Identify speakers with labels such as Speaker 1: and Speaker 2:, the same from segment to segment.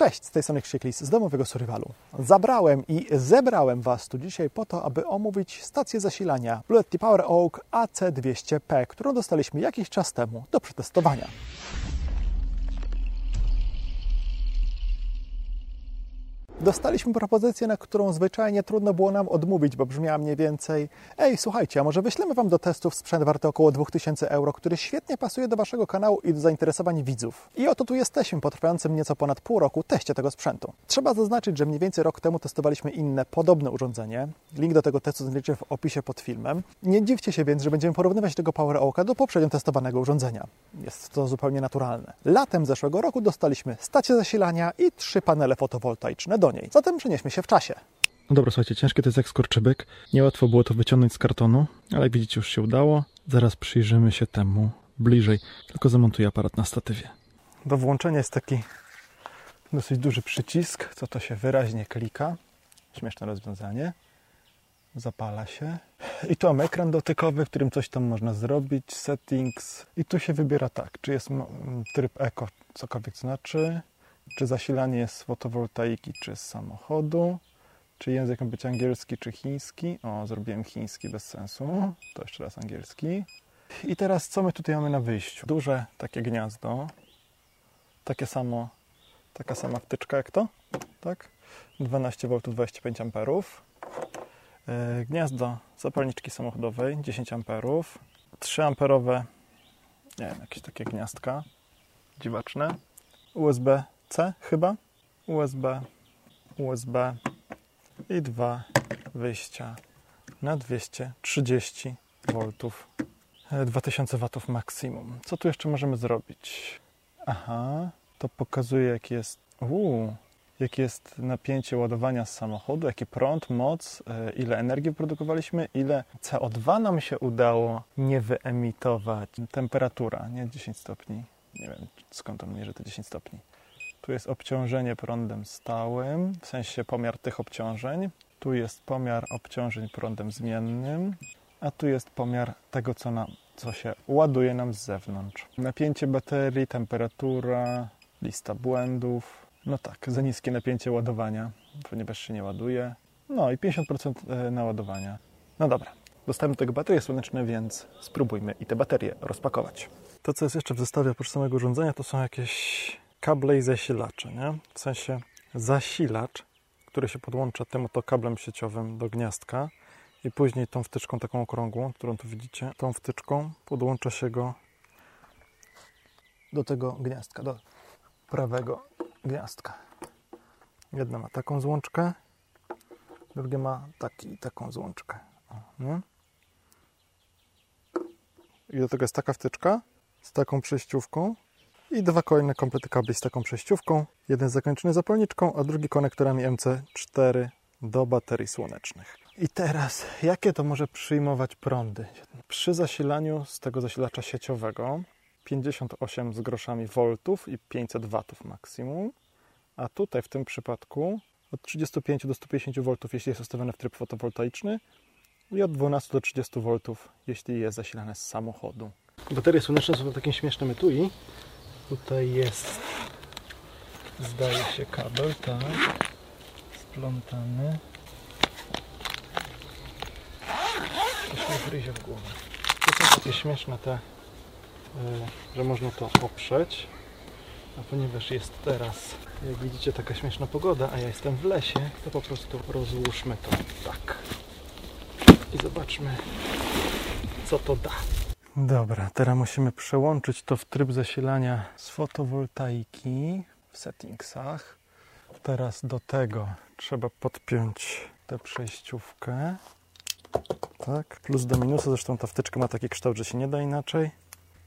Speaker 1: Cześć, z tej strony Krzysztof z domowego survivalu. Zabrałem i zebrałem Was tu dzisiaj po to, aby omówić stację zasilania Bluetti Power Oak AC200P, którą dostaliśmy jakiś czas temu do przetestowania. Dostaliśmy propozycję, na którą zwyczajnie trudno było nam odmówić, bo brzmiała mniej więcej Ej, słuchajcie, a może wyślemy Wam do testów sprzęt warty około 2000 euro, który świetnie pasuje do Waszego kanału i do zainteresowań widzów. I oto tu jesteśmy po trwającym nieco ponad pół roku teście tego sprzętu. Trzeba zaznaczyć, że mniej więcej rok temu testowaliśmy inne, podobne urządzenie. Link do tego testu znajdziecie w opisie pod filmem. Nie dziwcie się więc, że będziemy porównywać tego Power Oaka do poprzednio testowanego urządzenia. Jest to zupełnie naturalne. Latem zeszłego roku dostaliśmy stację zasilania i trzy panele fotowoltaiczne do niej. Zatem przenieśmy się w czasie.
Speaker 2: No dobra, słuchajcie, ciężkie to jest jak skorczybek. Niełatwo było to wyciągnąć z kartonu, ale jak widzicie już się udało. Zaraz przyjrzymy się temu bliżej. Tylko zamontuję aparat na statywie.
Speaker 1: Do włączenia jest taki dosyć duży przycisk, co to się wyraźnie klika. Śmieszne rozwiązanie. Zapala się. I tu mam ekran dotykowy, w którym coś tam można zrobić, settings. I tu się wybiera tak, czy jest tryb eco, cokolwiek znaczy, czy zasilanie jest z fotowoltaiki, czy z samochodu, czy język ma być angielski, czy chiński. O, zrobiłem chiński bez sensu. To jeszcze raz angielski. I teraz co my tutaj mamy na wyjściu? Duże takie gniazdo. Takie samo, taka sama wtyczka jak to, tak? 12 V 25 A. Gniazdo zapalniczki samochodowej 10 A. 3 amperowe, nie wiem, jakieś takie gniazdka dziwaczne. USB-C chyba. USB, USB i dwa wyjścia na 230 V 2000 W maksimum. Co tu jeszcze możemy zrobić? Aha, to pokazuje jak jest, uu, jakie jest napięcie ładowania samochodu, jaki prąd, moc, ile energii produkowaliśmy, ile CO2 nam się udało nie wyemitować. Temperatura, nie 10 stopni. Nie wiem skąd on mierzy te 10 stopni. Tu jest obciążenie prądem stałym, w sensie pomiar tych obciążeń. Tu jest pomiar obciążeń prądem zmiennym, a tu jest pomiar tego, co, na, co się ładuje nam z zewnątrz. Napięcie baterii, temperatura, lista błędów. No tak, za niskie napięcie ładowania, ponieważ się nie ładuje. No i 50% naładowania. No dobra, dostałem do tego baterie słoneczne, więc spróbujmy i te baterie rozpakować. To, co jest jeszcze w zestawie oprócz samego urządzenia, to są jakieś kable i zasilacze, nie? W sensie zasilacz, który się podłącza tym oto kablem sieciowym do gniazdka i później tą wtyczką taką okrągłą, którą tu widzicie, tą wtyczką podłącza się go do tego gniazdka, do prawego gniazdka. Jedna ma taką złączkę, drugie ma taki, taką złączkę. O, nie? I do tego jest taka wtyczka z taką przejściówką i dwa kolejne komplety kabli z taką przejściówką. Jeden zakończony zapalniczką, a drugi konektorami MC4 do baterii słonecznych. I teraz, jakie to może przyjmować prądy? Przy zasilaniu z tego zasilacza sieciowego 58 z groszami voltów i 500 watów maksimum, a tutaj w tym przypadku od 35 do 150 V, jeśli jest ustawione w tryb fotowoltaiczny i od 12 do 30 V, jeśli jest zasilane z samochodu. Baterie słoneczne są w takim śmiesznym etui. Tutaj jest, zdaje się, kabel, tak, splątany. Coś mi gryzie w głowę. To są takie śmieszne te, że można to oprzeć. A ponieważ jest teraz, jak widzicie, taka śmieszna pogoda, a ja jestem w lesie, to po prostu rozłóżmy to tak. I zobaczmy, co to da. Dobra, teraz musimy przełączyć to w tryb zasilania z fotowoltaiki w settingsach. Teraz do tego trzeba podpiąć tę przejściówkę. Tak, plus do minusu, zresztą ta wtyczka ma taki kształt, że się nie da inaczej.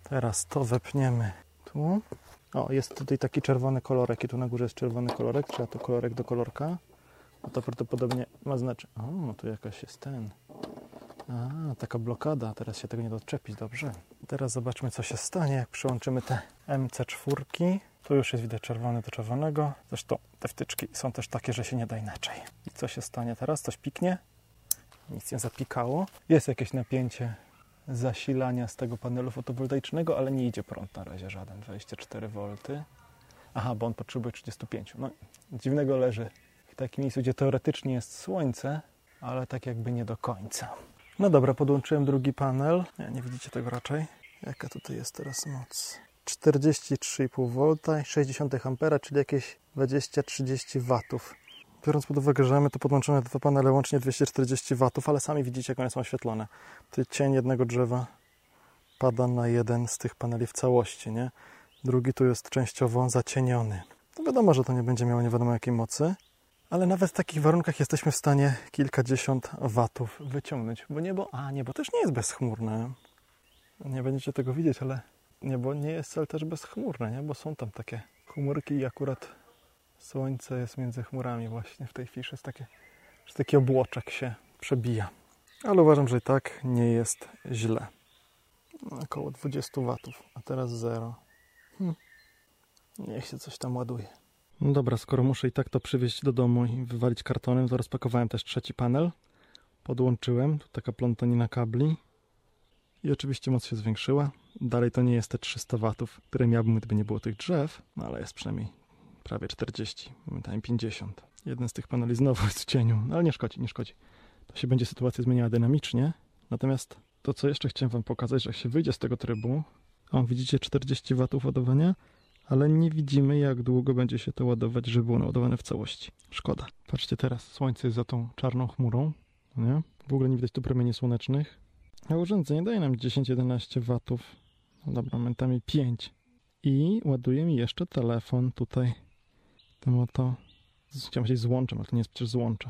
Speaker 1: Teraz to wepniemy tu. O, jest tutaj taki czerwony kolorek i tu na górze jest czerwony kolorek, trzeba to kolorek do kolorka. A to prawdopodobnie ma znaczenie. O, tu jakaś jest ten. A, taka blokada, teraz się tego nie doczepić, dobrze. Teraz zobaczmy, co się stanie, jak przyłączymy te MC4. Tu już jest widać czerwony do czerwonego. Zresztą te wtyczki są też takie, że się nie da inaczej. I co się stanie teraz? Coś piknie? Nic nie zapikało. Jest jakieś napięcie zasilania z tego panelu fotowoltaicznego, ale nie idzie prąd na razie żaden, 24 V. Aha, bo on potrzebuje 35. No, dziwnego leży w takim miejscu, gdzie teoretycznie jest słońce, ale tak jakby nie do końca. No dobra, podłączyłem drugi panel. Nie, nie widzicie tego raczej. Jaka tutaj jest teraz moc? 43,5 V i 60 A, czyli jakieś 20-30 W. Biorąc pod uwagę, że mamy to podłączone dwa panele łącznie 240 W, ale sami widzicie, jak one są oświetlone. Tutaj cień jednego drzewa pada na jeden z tych paneli w całości, nie? Drugi tu jest częściowo zacieniony. No wiadomo, że to nie będzie miało nie wiadomo jakiej mocy, ale nawet w takich warunkach jesteśmy w stanie kilkadziesiąt watów wyciągnąć, bo niebo, a niebo też nie jest bezchmurne. Nie będziecie tego widzieć, ale niebo nie jest wcale też bezchmurne, nie? bo są tam takie chmurki i akurat słońce jest między chmurami właśnie w tej chwili, jest takie, że taki obłoczek się przebija. Ale uważam, że i tak nie jest źle. Około 20 watów, a teraz 0. Hm. Niech się coś tam ładuje. No dobra, skoro muszę i tak to przywieźć do domu i wywalić kartonem, to rozpakowałem też trzeci panel. Podłączyłem, tu taka plątanina kabli. I oczywiście moc się zwiększyła. Dalej to nie jest te 300 watów, które miałbym, gdyby nie było tych drzew, no ale jest przynajmniej prawie 40, momentami 50. Jeden z tych paneli znowu jest w cieniu, no ale nie szkodzi, nie szkodzi. To się będzie sytuacja zmieniała dynamicznie. Natomiast to, co jeszcze chciałem Wam pokazać, że jak się wyjdzie z tego trybu, o, widzicie 40 watów ładowania, ale nie widzimy, jak długo będzie się to ładować, żeby było naładowane w całości. Szkoda. Patrzcie teraz, słońce jest za tą czarną chmurą, nie? W ogóle nie widać tu promieni słonecznych. A urządzenie daje nam 10-11 watów. No dobra, momentami 5. I ładuje mi jeszcze telefon tutaj. Tym oto... Chciałem powiedzieć złączem, ale to nie jest przecież złącze.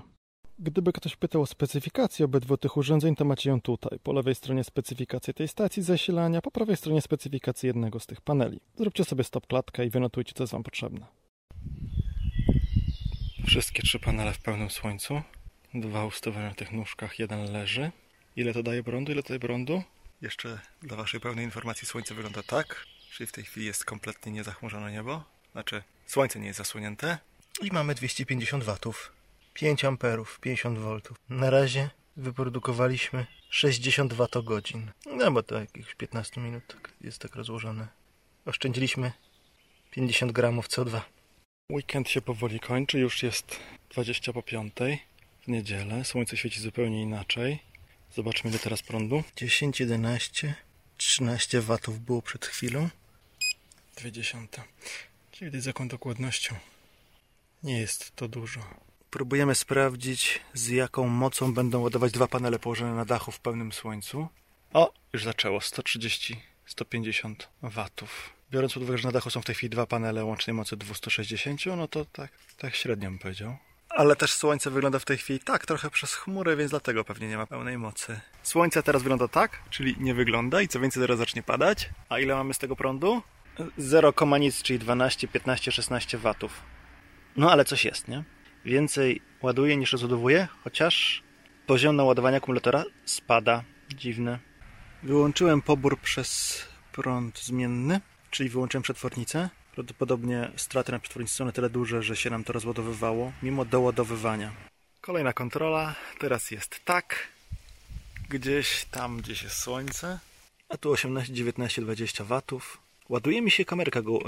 Speaker 1: Gdyby ktoś pytał o specyfikację obydwu tych urządzeń, to macie ją tutaj. Po lewej stronie specyfikację tej stacji zasilania, po prawej stronie specyfikację jednego z tych paneli. Zróbcie sobie stop klatkę i wynotujcie, co jest Wam potrzebne. Wszystkie trzy panele w pełnym słońcu. Dwa ustawione na tych nóżkach, jeden leży. Ile to daje prądu? Ile to daje prądu? Jeszcze dla Waszej pełnej informacji słońce wygląda tak, czyli w tej chwili jest kompletnie niezachmurzone niebo. Znaczy, słońce nie jest zasłonięte. I mamy 250 watów. 5 amperów, 50 V. Na razie wyprodukowaliśmy 60 watogodzin. No bo to jakieś 15 minut tak jest tak rozłożone. Oszczędziliśmy 50 gramów CO2. Weekend się powoli kończy, już jest 20 po 5 w niedzielę. Słońce świeci zupełnie inaczej. Zobaczmy ile teraz prądu. 10, 11, 13 watów było przed chwilą. 20. Czyli widać z jaką dokładnością. Nie jest to dużo. Próbujemy sprawdzić, z jaką mocą będą ładować dwa panele położone na dachu w pełnym słońcu. O, już zaczęło. 130, 150 watów. Biorąc pod uwagę, że na dachu są w tej chwili dwa panele łącznej mocy 260, no to tak, tak średnio bym powiedział. Ale też słońce wygląda w tej chwili tak, trochę przez chmury, więc dlatego pewnie nie ma pełnej mocy. Słońce teraz wygląda tak, czyli nie wygląda i co więcej zaraz zacznie padać. A ile mamy z tego prądu? 0, nic, czyli 12, 15, 16 watów. No ale coś jest, nie? Więcej ładuje niż rozładowuje, chociaż poziom naładowania akumulatora spada. Dziwne. Wyłączyłem pobór przez prąd zmienny, czyli wyłączyłem przetwornicę. Prawdopodobnie straty na przetwornicy są na tyle duże, że się nam to rozładowywało, mimo doładowywania. Kolejna kontrola. Teraz jest tak. Gdzieś tam, gdzieś jest słońce. A tu 18, 19, 20 watów. Ładuje mi się kamerka go,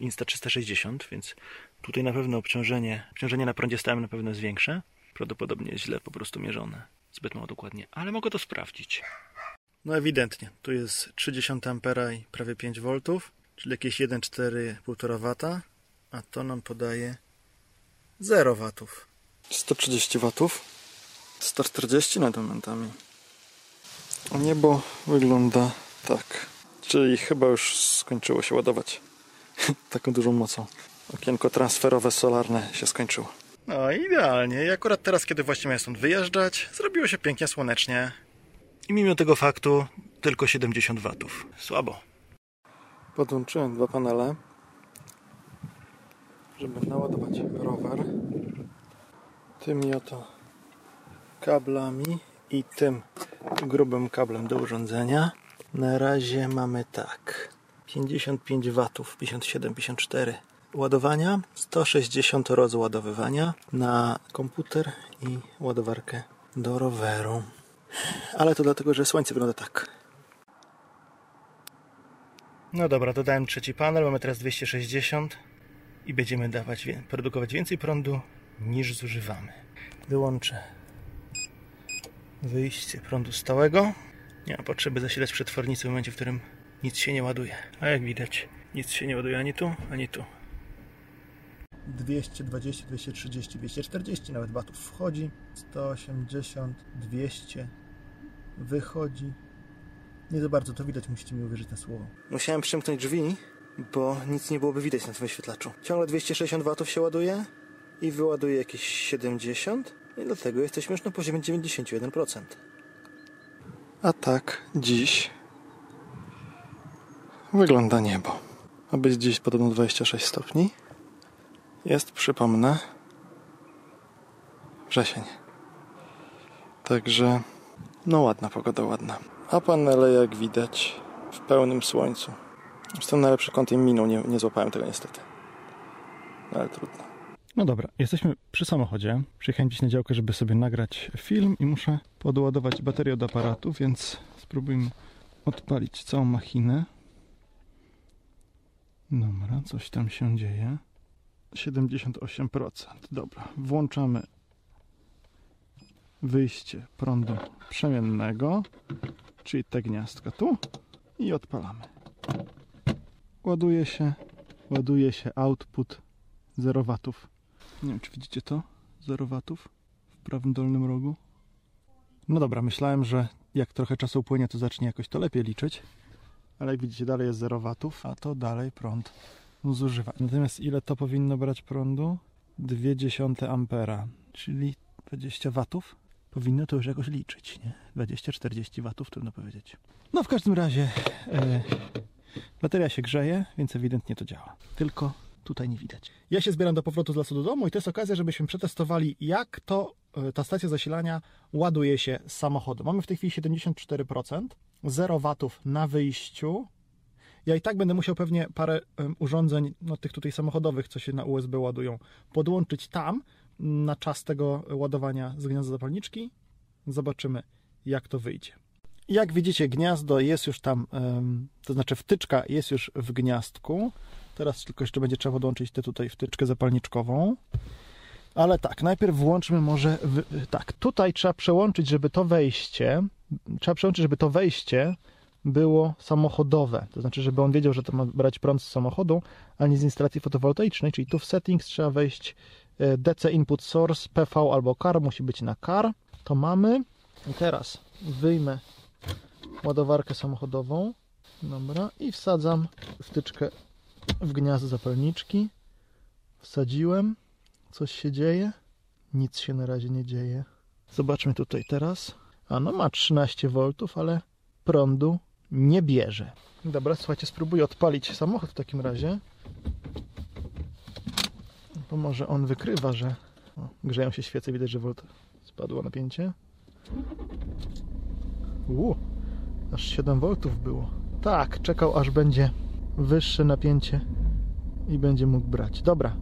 Speaker 1: Insta360, więc tutaj na pewno obciążenie, obciążenie na prądzie stałym na pewno jest większe. Prawdopodobnie źle po prostu mierzone. Zbyt mało dokładnie, ale mogę to sprawdzić. No ewidentnie, tu jest 30 A i prawie 5 V, czyli jakieś 1,4-1,5 W, a to nam podaje 0 W. 130 W, 140 nad momentami. A niebo wygląda tak. Czyli chyba już skończyło się ładować taką dużą mocą. Okienko transferowe solarne się skończyło. No idealnie. I akurat teraz, kiedy właśnie miałem stąd wyjeżdżać, zrobiło się pięknie słonecznie. I mimo tego faktu tylko 70 watów. Słabo. Podłączyłem dwa panele, żeby naładować rower. Tymi oto kablami i tym grubym kablem do urządzenia. Na razie mamy tak 55 watów, 57, 54 ładowania, 160 rozładowywania na komputer i ładowarkę do roweru. Ale to dlatego, że słońce wygląda tak. No dobra, dodałem trzeci panel, mamy teraz 260. i będziemy dawać, produkować więcej prądu niż zużywamy. Wyłączę wyjście prądu stałego. Nie ma potrzeby zasilać przetwornicy w momencie, w którym nic się nie ładuje. A jak widać, nic się nie ładuje ani tu, ani tu. 220, 230, 240 nawet watów wchodzi, 180, 200 wychodzi. Nie za bardzo to widać, musicie mi uwierzyć na słowo. Musiałem przymknąć drzwi, bo nic nie byłoby widać na tym wyświetlaczu. Ciągle 260 watów się ładuje i wyładuje jakieś 70 i dlatego jesteśmy już na poziomie 91%. A tak dziś wygląda niebo. A być dziś podobno 26 stopni. Jest, przypomnę, wrzesień. Także, no ładna pogoda, ładna. A panele, jak widać, w pełnym słońcu. Jestem najlepszy kąt im minął, nie, nie złapałem tego niestety. No, ale trudno. No dobra, jesteśmy przy samochodzie. Przyjechałem dziś na działkę, żeby sobie nagrać film i muszę podładować baterię od aparatu, więc spróbujmy odpalić całą machinę. Dobra, coś tam się dzieje. 78%. Dobra, włączamy wyjście prądu przemiennego, czyli te gniazdka tu i odpalamy. Ładuje się, ładuje się output 0 watów. Nie wiem, czy widzicie to? 0 watów w prawym dolnym rogu. No dobra, myślałem, że jak trochę czasu upłynie, to zacznie jakoś to lepiej liczyć. Ale jak widzicie, dalej jest 0 watów, a to dalej prąd zużywa. Natomiast ile to powinno brać prądu? 0,2 ampera, czyli 20 watów. Powinno to już jakoś liczyć, nie? 20-40 watów, trudno powiedzieć. No w każdym razie yy, bateria się grzeje, więc ewidentnie to działa. Tylko tutaj nie widać. Ja się zbieram do powrotu z lasu do domu i to jest okazja, żebyśmy przetestowali, jak to e, ta stacja zasilania ładuje się z samochodu. Mamy w tej chwili 74%, 0 watów na wyjściu, ja i tak będę musiał pewnie parę urządzeń, no tych tutaj samochodowych, co się na USB ładują, podłączyć tam na czas tego ładowania z gniazda zapalniczki. Zobaczymy, jak to wyjdzie. Jak widzicie, gniazdo jest już tam, to znaczy wtyczka jest już w gniazdku. Teraz tylko jeszcze będzie trzeba podłączyć tę tutaj wtyczkę zapalniczkową. Ale tak, najpierw włączmy może. W, tak, tutaj trzeba przełączyć, żeby to wejście. Trzeba przełączyć, żeby to wejście było samochodowe. To znaczy, żeby on wiedział, że to ma brać prąd z samochodu, a nie z instalacji fotowoltaicznej. Czyli tu w settings trzeba wejść e, DC input source, PV albo CAR, musi być na CAR. To mamy. I teraz wyjmę ładowarkę samochodową. Dobra, i wsadzam wtyczkę w gniazdo zapalniczki. Wsadziłem. Coś się dzieje? Nic się na razie nie dzieje. Zobaczmy tutaj teraz. A no ma 13 V, ale prądu nie bierze. Dobra, słuchajcie, spróbuję odpalić samochód w takim razie. Bo może on wykrywa, że o, grzeją się świece, widać, że volt spadło napięcie. Uuu, aż 7 V było. Tak, czekał aż będzie wyższe napięcie i będzie mógł brać. Dobra,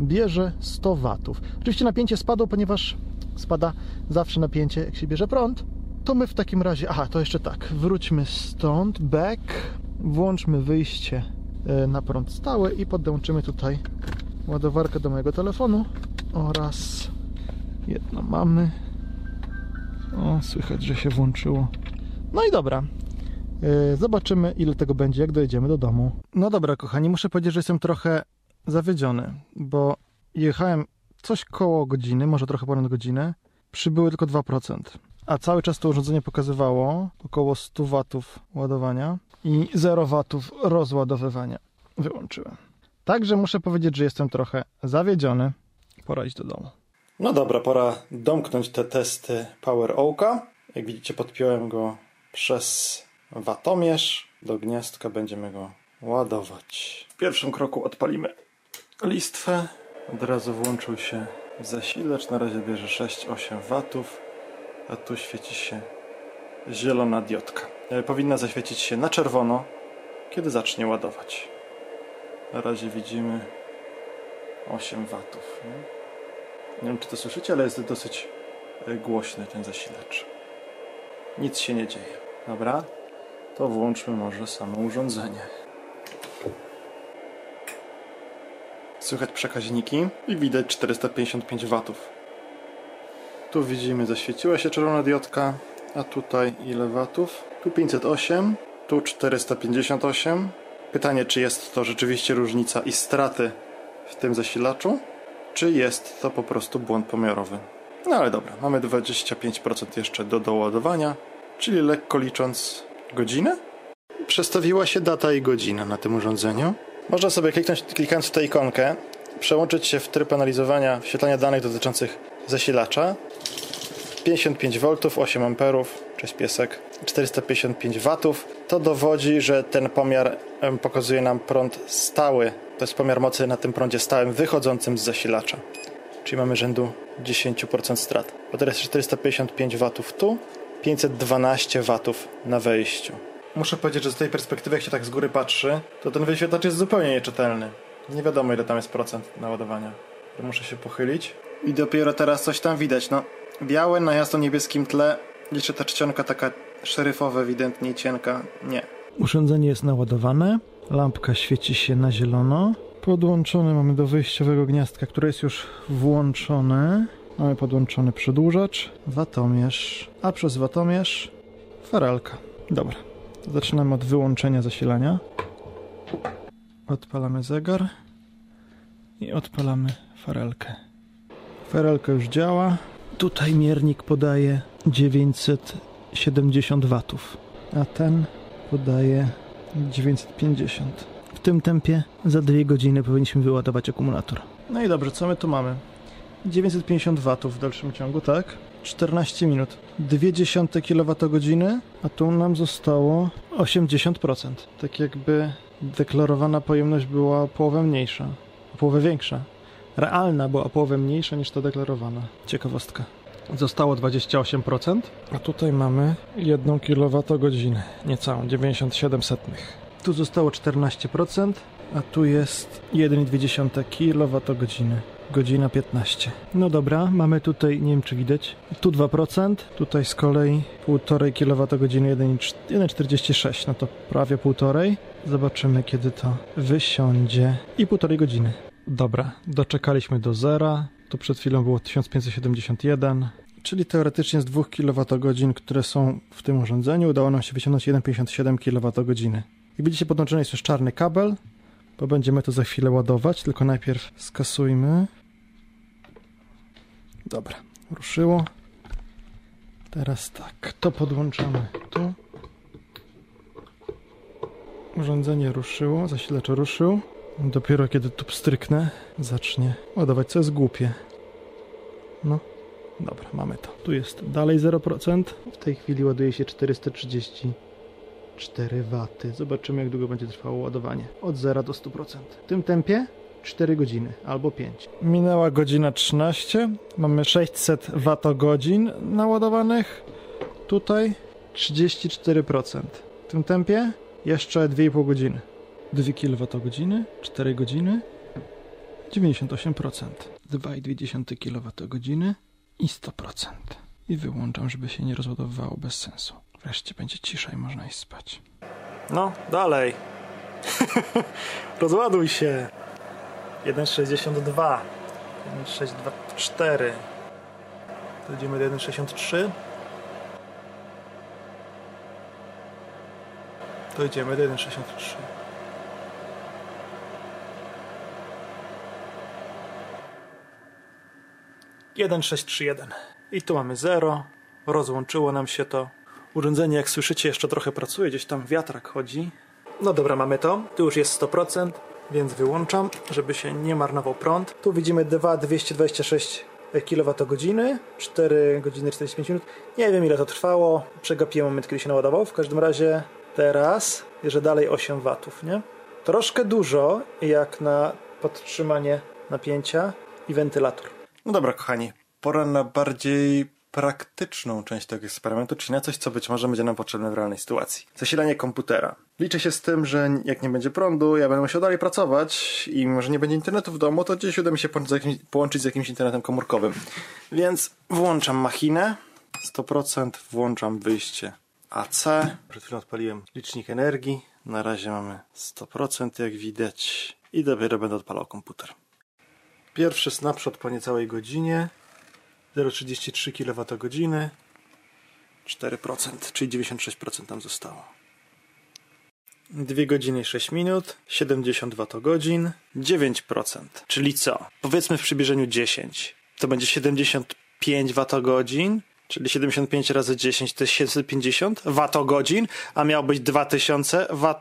Speaker 1: bierze 100 watów. Oczywiście napięcie spadło, ponieważ spada zawsze napięcie, jak się bierze prąd. To my w takim razie, aha, to jeszcze tak, wróćmy stąd, back, włączmy wyjście e, na prąd stały i podłączymy tutaj ładowarkę do mojego telefonu oraz jedno mamy. O, słychać, że się włączyło. No i dobra, e, Zobaczymy, ile tego będzie, jak dojedziemy do domu. No dobra, kochani, muszę powiedzieć, że jestem trochę zawiedziony, bo jechałem coś koło godziny, może trochę ponad godzinę. Przybyły tylko 2% a cały czas to urządzenie pokazywało około 100 watów ładowania i 0 watów rozładowywania. Wyłączyłem. Także muszę powiedzieć, że jestem trochę zawiedziony. Pora iść do domu. No dobra, pora domknąć te testy Power Oaka. Jak widzicie, podpiąłem go przez watomierz. Do gniazdka będziemy go ładować. W pierwszym kroku odpalimy listwę. Od razu włączył się zasilacz. Na razie bierze 6-8 watów a tu świeci się zielona diodka. E, powinna zaświecić się na czerwono, kiedy zacznie ładować. Na razie widzimy 8 watów. Nie? nie wiem, czy to słyszycie, ale jest dosyć e, głośny ten zasilacz. Nic się nie dzieje. Dobra, to włączmy może samo urządzenie. Słychać przekaźniki i widać 455 W. Tu widzimy, zaświeciła się czerwona diodka, a tutaj ile watów? Tu 508, tu 458. Pytanie, czy jest to rzeczywiście różnica i straty w tym zasilaczu, czy jest to po prostu błąd pomiarowy. No ale dobra, mamy 25% jeszcze do doładowania, czyli lekko licząc godzinę. Przestawiła się data i godzina na tym urządzeniu. Można sobie kliknąć, klikając w tę ikonkę, przełączyć się w tryb analizowania, wyświetlania danych dotyczących zasilacza. 55 V, 8 A, cześć piesek, 455 W. To dowodzi, że ten pomiar pokazuje nam prąd stały. To jest pomiar mocy na tym prądzie stałym wychodzącym z zasilacza. Czyli mamy rzędu 10% strat. Bo teraz 455 W tu, 512 W na wejściu. Muszę powiedzieć, że z tej perspektywy, jak się tak z góry patrzy, to ten wyświetlacz jest zupełnie nieczytelny. Nie wiadomo, ile tam jest procent naładowania. Muszę się pochylić. I dopiero teraz coś tam widać. No, białe na jasno-niebieskim tle. Jeszcze ta czcionka taka szeryfowa, ewidentnie cienka. Nie.
Speaker 2: Urządzenie jest naładowane, lampka świeci się na zielono. Podłączony mamy do wyjściowego gniazdka, które jest już włączone. Mamy podłączony przedłużacz, watomierz, a przez watomierz farelka. Dobra, zaczynamy od wyłączenia zasilania. Odpalamy zegar i odpalamy farelkę. Farelka już działa. Tutaj miernik podaje 970 watów, a ten podaje 950. W tym tempie za dwie godziny powinniśmy wyładować akumulator. No i dobrze, co my tu mamy? 950 watów w dalszym ciągu, tak? 14 minut. 0,2 kWh, a tu nam zostało 80%. Tak jakby deklarowana pojemność była połowę mniejsza, połowę większa. Realna była o połowę mniejsza niż ta deklarowana. Ciekawostka. Zostało 28%, a tutaj mamy 1 kWh, niecałą, 97 setnych. Tu zostało 14%, a tu jest 1,2 kWh. Godzina 15. No dobra, mamy tutaj, nie wiem czy widać, tu 2%, tutaj z kolei 1,5 kWh 1,46, no to prawie 1,5. Zobaczymy kiedy to wysiądzie. I 1,5 godziny. Dobra, doczekaliśmy do zera. Tu przed chwilą było 1571. Czyli teoretycznie z 2 kWh, które są w tym urządzeniu, udało nam się wyciągnąć 1,57 kWh. Jak widzicie, podłączony jest już czarny kabel, bo będziemy to za chwilę ładować, tylko najpierw skasujmy. Dobra, ruszyło. Teraz tak, to podłączamy tu. Urządzenie ruszyło, zasilacz ruszył. Dopiero kiedy tu pstryknę, zacznie ładować, co jest głupie. No, dobra, mamy to. Tu jest dalej 0%. W tej chwili ładuje się 434 W. Zobaczymy, jak długo będzie trwało ładowanie. Od 0 do 100%. W tym tempie 4 godziny albo 5. Minęła godzina 13. Mamy 600 Wh naładowanych. Tutaj 34%. W tym tempie jeszcze 2,5 godziny. 2 kWh, 4 godziny, 98%. 2,2 kWh i 100%. I wyłączam, żeby się nie rozładowywało bez sensu. Wreszcie będzie cisza i można iść spać.
Speaker 1: No, dalej. Rozładuj się. 1,62. 1,624. Dojdziemy do 1,63. Dojdziemy do 1,63. Jeden sześć trzy jeden. I tu mamy 0. Rozłączyło nam się to. Urządzenie, jak słyszycie, jeszcze trochę pracuje. Gdzieś tam wiatrak chodzi. No dobra, mamy to. Tu już jest 100%, więc wyłączam, żeby się nie marnował prąd. Tu widzimy 2,226 kWh, 4 godziny 45 minut. Nie wiem ile to trwało. Przegapiłem moment, kiedy się naładował. W każdym razie teraz bierze dalej 8 watów, nie? Troszkę dużo jak na podtrzymanie napięcia i wentylator. No dobra, kochani, pora na bardziej praktyczną część tego eksperymentu, czyli na coś, co być może będzie nam potrzebne w realnej sytuacji. Zasilanie komputera. Liczę się z tym, że jak nie będzie prądu, ja będę musiał dalej pracować i mimo, że nie będzie internetu w domu, to gdzieś uda mi się połączyć z jakimś, internetem komórkowym. Więc włączam machinę, 100% włączam wyjście AC. Przed chwilą odpaliłem licznik energii. Na razie mamy 100% jak widać i dopiero będę odpalał komputer. Pierwszy snapshot po niecałej godzinie. 0,33 kWh. 4%, czyli 96% tam zostało. 2 godziny i 6 minut, 70 Wh, 9%. Czyli co? Powiedzmy w przybliżeniu 10. To będzie 75 Wh, czyli 75 razy 10 to jest 750 Wh, a miał być 2000 Wh.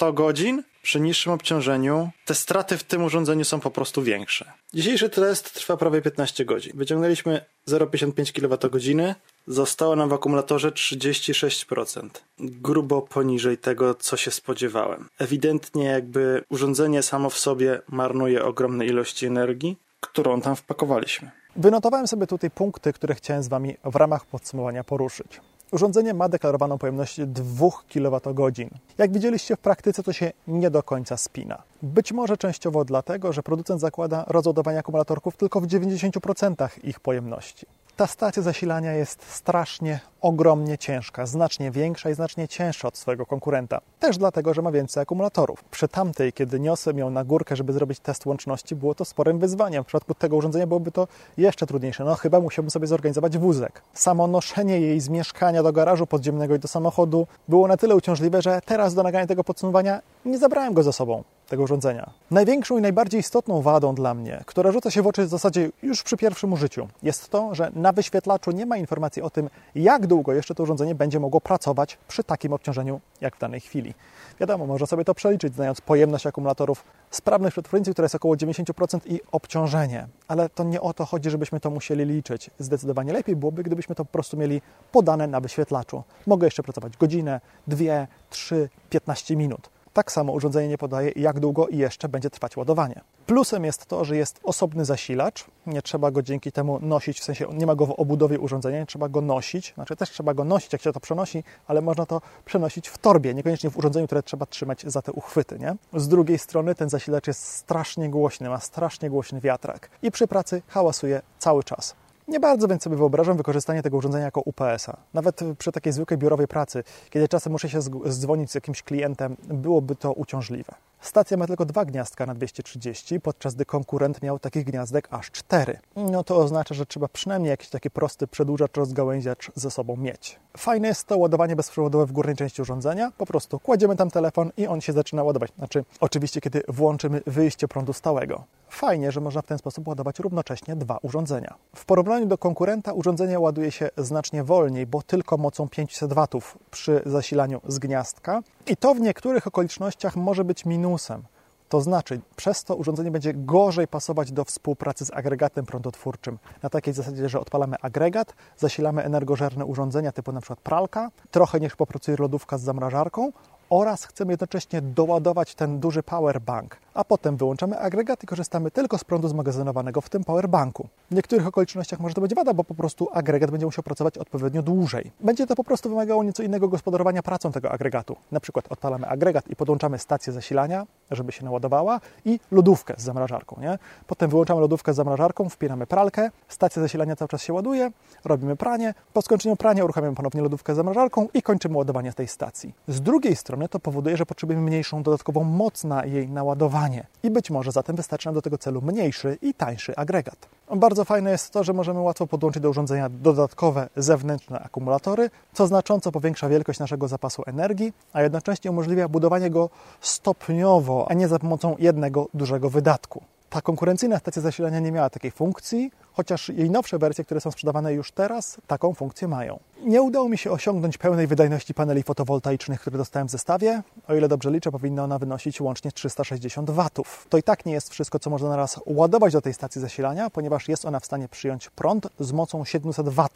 Speaker 1: Przy niższym obciążeniu te straty w tym urządzeniu są po prostu większe. Dzisiejszy test trwa prawie 15 godzin. Wyciągnęliśmy 0,55 kWh, zostało nam w akumulatorze 36%. Grubo poniżej tego, co się spodziewałem. Ewidentnie jakby urządzenie samo w sobie marnuje ogromne ilości energii, którą tam wpakowaliśmy. Wynotowałem sobie tutaj punkty, które chciałem z Wami w ramach podsumowania poruszyć. Urządzenie ma deklarowaną pojemność 2 kWh. Jak widzieliście w praktyce, to się nie do końca spina. Być może częściowo dlatego, że producent zakłada rozładowanie akumulatorków tylko w 90% ich pojemności ta stacja zasilania jest strasznie, ogromnie ciężka, znacznie większa i znacznie cięższa od swojego konkurenta. Też dlatego, że ma więcej akumulatorów. Przy tamtej, kiedy niosłem ją na górkę, żeby zrobić test łączności, było to sporym wyzwaniem. W przypadku tego urządzenia byłoby to jeszcze trudniejsze. No chyba musiałbym sobie zorganizować wózek. Samo noszenie jej z mieszkania do garażu podziemnego i do samochodu było na tyle uciążliwe, że teraz do nagrania tego podsumowania nie zabrałem go ze sobą tego urządzenia. Największą i najbardziej istotną wadą dla mnie, która rzuca się w oczy w zasadzie już przy pierwszym użyciu, jest to, że na wyświetlaczu nie ma informacji o tym, jak długo jeszcze to urządzenie będzie mogło pracować przy takim obciążeniu, jak w danej chwili. Wiadomo, można sobie to przeliczyć, znając pojemność akumulatorów sprawnych przetwórnicy, która jest około 90% i obciążenie. Ale to nie o to chodzi, żebyśmy to musieli liczyć. Zdecydowanie lepiej byłoby, gdybyśmy to po prostu mieli podane na wyświetlaczu. Mogę jeszcze pracować godzinę, dwie, trzy, 15 minut tak samo urządzenie nie podaje, jak długo jeszcze będzie trwać ładowanie. Plusem jest to, że jest osobny zasilacz, nie trzeba go dzięki temu nosić, w sensie nie ma go w obudowie urządzenia, nie trzeba go nosić, znaczy też trzeba go nosić, jak się to przenosi, ale można to przenosić w torbie, niekoniecznie w urządzeniu, które trzeba trzymać za te uchwyty. Nie? Z drugiej strony ten zasilacz jest strasznie głośny, ma strasznie głośny wiatrak i przy pracy hałasuje cały czas. Nie bardzo więc sobie wyobrażam wykorzystanie tego urządzenia jako UPS-a. Nawet przy takiej zwykłej biurowej pracy, kiedy czasem muszę się zdzwonić z jakimś klientem, byłoby to uciążliwe. Stacja ma tylko dwa gniazdka na 230, podczas gdy konkurent miał takich gniazdek aż cztery. No to oznacza, że trzeba przynajmniej jakiś taki prosty przedłużacz, rozgałęziacz ze sobą mieć. Fajne jest to ładowanie bezprzewodowe w górnej części urządzenia. Po prostu kładziemy tam telefon i on się zaczyna ładować. Znaczy, oczywiście, kiedy włączymy wyjście prądu stałego. Fajnie, że można w ten sposób ładować równocześnie dwa urządzenia. W porównaniu do konkurenta urządzenie ładuje się znacznie wolniej, bo tylko mocą 500 W przy zasilaniu z gniazdka i to w niektórych okolicznościach może być minusem. To znaczy, przez to urządzenie będzie gorzej pasować do współpracy z agregatem prądotwórczym. Na takiej zasadzie, że odpalamy agregat, zasilamy energożerne urządzenia typu np. pralka, trochę niech popracuje lodówka z zamrażarką oraz chcemy jednocześnie doładować ten duży powerbank, a potem wyłączamy agregat i korzystamy tylko z prądu zmagazynowanego w tym powerbanku. W niektórych okolicznościach może to być wada, bo po prostu agregat będzie musiał pracować odpowiednio dłużej. Będzie to po prostu wymagało nieco innego gospodarowania pracą tego agregatu. Na przykład odpalamy agregat i podłączamy stację zasilania, żeby się naładowała i lodówkę z zamrażarką. Nie? Potem wyłączamy lodówkę z zamrażarką, wpinamy pralkę, stacja zasilania cały czas się ładuje, robimy pranie, po skończeniu prania uruchamiamy ponownie lodówkę z zamrażarką i kończymy ładowanie tej stacji. Z drugiej strony to powoduje, że potrzebujemy mniejszą dodatkową moc na jej naładowanie i być może zatem wystarczy nam do tego celu mniejszy i tańszy agregat. Bardzo fajne jest to, że możemy łatwo podłączyć do urządzenia dodatkowe zewnętrzne akumulatory, co znacząco powiększa wielkość naszego zapasu energii, a jednocześnie umożliwia budowanie go stopniowo, a nie za pomocą jednego dużego wydatku. Ta konkurencyjna stacja zasilania nie miała takiej funkcji, chociaż jej nowsze wersje, które są sprzedawane już teraz, taką funkcję mają. Nie udało mi się osiągnąć pełnej wydajności paneli fotowoltaicznych, które dostałem w zestawie. O ile dobrze liczę, powinna ona wynosić łącznie 360 W. To i tak nie jest wszystko, co można naraz ładować do tej stacji zasilania, ponieważ jest ona w stanie przyjąć prąd z mocą 700 W.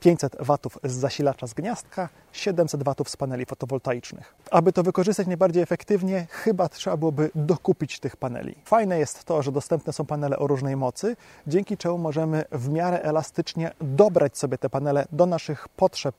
Speaker 1: 500 W z zasilacza z gniazdka, 700 W z paneli fotowoltaicznych. Aby to wykorzystać najbardziej efektywnie, chyba trzeba byłoby dokupić tych paneli. Fajne jest to, że dostępne są panele o różnej mocy, dzięki czemu możemy w miarę elastycznie dobrać sobie te panele do naszych potrzeb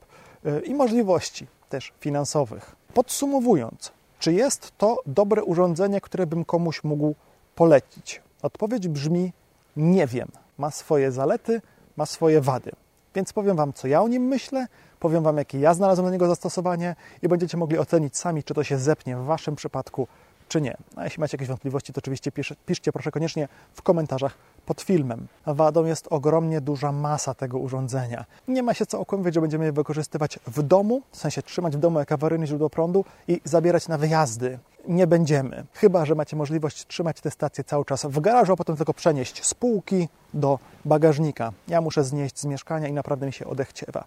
Speaker 1: y, i możliwości też finansowych. Podsumowując, czy jest to dobre urządzenie, które bym komuś mógł polecić? Odpowiedź brzmi: nie wiem. Ma swoje zalety, ma swoje wady. Więc powiem Wam, co ja o nim myślę, powiem Wam, jakie ja znalazłem na niego zastosowanie i będziecie mogli ocenić sami, czy to się zepnie w Waszym przypadku, czy nie. A jeśli macie jakieś wątpliwości, to oczywiście pisz, piszcie proszę koniecznie w komentarzach pod filmem. Wadą jest ogromnie duża masa tego urządzenia. Nie ma się co okłamywać, że będziemy je wykorzystywać w domu, w sensie trzymać w domu jak awaryjne źródło prądu i zabierać na wyjazdy. Nie będziemy. Chyba, że macie możliwość trzymać te stacje cały czas w garażu, a potem tylko przenieść z półki do bagażnika. Ja muszę znieść z mieszkania i naprawdę mi się odechciewa.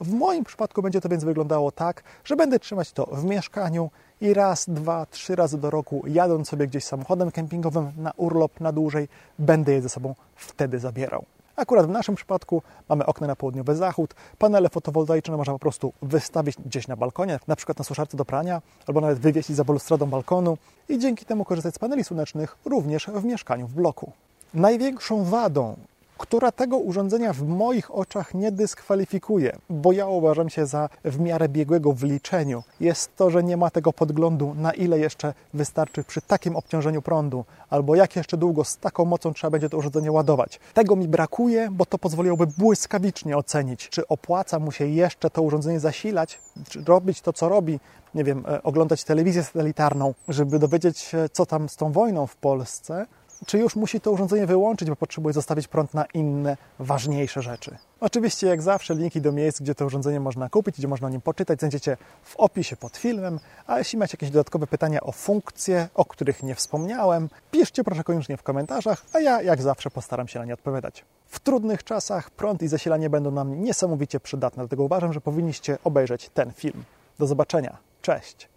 Speaker 1: W moim przypadku będzie to więc wyglądało tak, że będę trzymać to w mieszkaniu i raz, dwa, trzy razy do roku, jadąc sobie gdzieś samochodem kempingowym na urlop na dłużej, będę je ze sobą wtedy zabierał. Akurat w naszym przypadku mamy okno na południowy zachód, panele fotowoltaiczne można po prostu wystawić gdzieś na balkonie, na przykład na suszarce do prania, albo nawet wywiesić za balustradą balkonu i dzięki temu korzystać z paneli słonecznych również w mieszkaniu w bloku. Największą wadą która tego urządzenia w moich oczach nie dyskwalifikuje, bo ja uważam się za w miarę biegłego w liczeniu, jest to, że nie ma tego podglądu, na ile jeszcze wystarczy przy takim obciążeniu prądu, albo jak jeszcze długo z taką mocą trzeba będzie to urządzenie ładować. Tego mi brakuje, bo to pozwoliłoby błyskawicznie ocenić, czy opłaca mu się jeszcze to urządzenie zasilać, czy robić to, co robi, nie wiem, e, oglądać telewizję satelitarną, żeby dowiedzieć się, co tam z tą wojną w Polsce, czy już musi to urządzenie wyłączyć, bo potrzebuje zostawić prąd na inne, ważniejsze rzeczy. Oczywiście, jak zawsze, linki do miejsc, gdzie to urządzenie można kupić, gdzie można o nim poczytać, znajdziecie w opisie pod filmem. A jeśli macie jakieś dodatkowe pytania o funkcje, o których nie wspomniałem, piszcie proszę koniecznie w komentarzach, a ja, jak zawsze, postaram się na nie odpowiadać. W trudnych czasach prąd i zasilanie będą nam niesamowicie przydatne, dlatego uważam, że powinniście obejrzeć ten film. Do zobaczenia. Cześć!